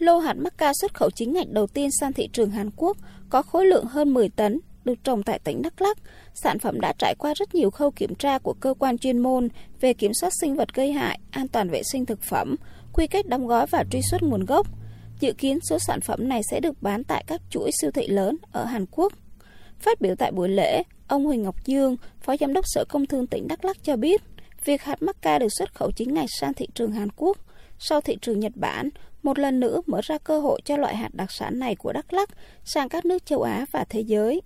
Lô hạt mắc ca xuất khẩu chính ngạch đầu tiên sang thị trường Hàn Quốc có khối lượng hơn 10 tấn, được trồng tại tỉnh Đắk Lắk. Sản phẩm đã trải qua rất nhiều khâu kiểm tra của cơ quan chuyên môn về kiểm soát sinh vật gây hại, an toàn vệ sinh thực phẩm, quy cách đóng gói và truy xuất nguồn gốc. Dự kiến số sản phẩm này sẽ được bán tại các chuỗi siêu thị lớn ở Hàn Quốc. Phát biểu tại buổi lễ, ông Huỳnh Ngọc Dương, Phó Giám đốc Sở Công Thương tỉnh Đắk Lắk cho biết, việc hạt mắc ca được xuất khẩu chính ngạch sang thị trường Hàn Quốc sau thị trường Nhật Bản, một lần nữa mở ra cơ hội cho loại hạt đặc sản này của Đắk Lắk sang các nước châu Á và thế giới.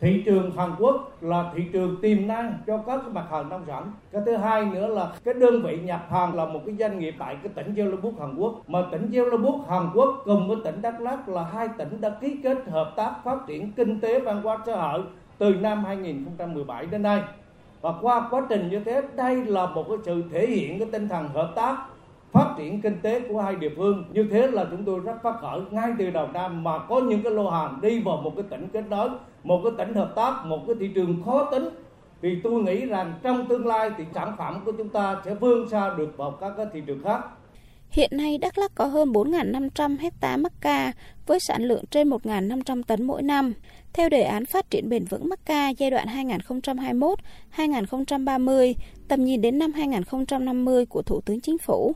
Thị trường Hàn Quốc là thị trường tiềm năng cho các mặt hàng nông sản. Cái thứ hai nữa là cái đơn vị nhập hàng là một cái doanh nghiệp tại cái tỉnh Jeollabuk Hàn Quốc. Mà tỉnh Jeollabuk Hàn Quốc cùng với tỉnh Đắk Lắk là hai tỉnh đã ký kết hợp tác phát triển kinh tế văn hóa xã hội từ năm 2017 đến nay. Và qua quá trình như thế, đây là một cái sự thể hiện cái tinh thần hợp tác phát triển kinh tế của hai địa phương. Như thế là chúng tôi rất phát khởi ngay từ đầu năm mà có những cái lô hàng đi vào một cái tỉnh kết nối, một cái tỉnh hợp tác, một cái thị trường khó tính. Thì tôi nghĩ rằng trong tương lai thì sản phẩm của chúng ta sẽ vươn xa được vào các cái thị trường khác. Hiện nay Đắk Lắk có hơn 4.500 hecta mắc ca với sản lượng trên 1.500 tấn mỗi năm. Theo đề án phát triển bền vững mắc ca giai đoạn 2021-2030, tầm nhìn đến năm 2050 của Thủ tướng Chính phủ,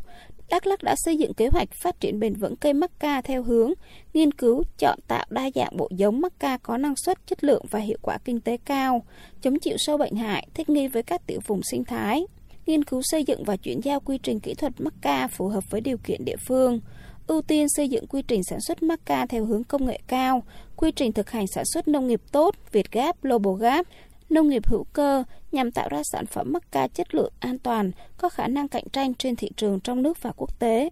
Đắk Lắk đã xây dựng kế hoạch phát triển bền vững cây mắc ca theo hướng nghiên cứu, chọn tạo đa dạng bộ giống mắc ca có năng suất, chất lượng và hiệu quả kinh tế cao, chống chịu sâu bệnh hại, thích nghi với các tiểu vùng sinh thái nghiên cứu xây dựng và chuyển giao quy trình kỹ thuật mắc ca phù hợp với điều kiện địa phương, ưu tiên xây dựng quy trình sản xuất mắc ca theo hướng công nghệ cao, quy trình thực hành sản xuất nông nghiệp tốt, Việt Gap, Global Gap, nông nghiệp hữu cơ nhằm tạo ra sản phẩm mắc ca chất lượng an toàn, có khả năng cạnh tranh trên thị trường trong nước và quốc tế.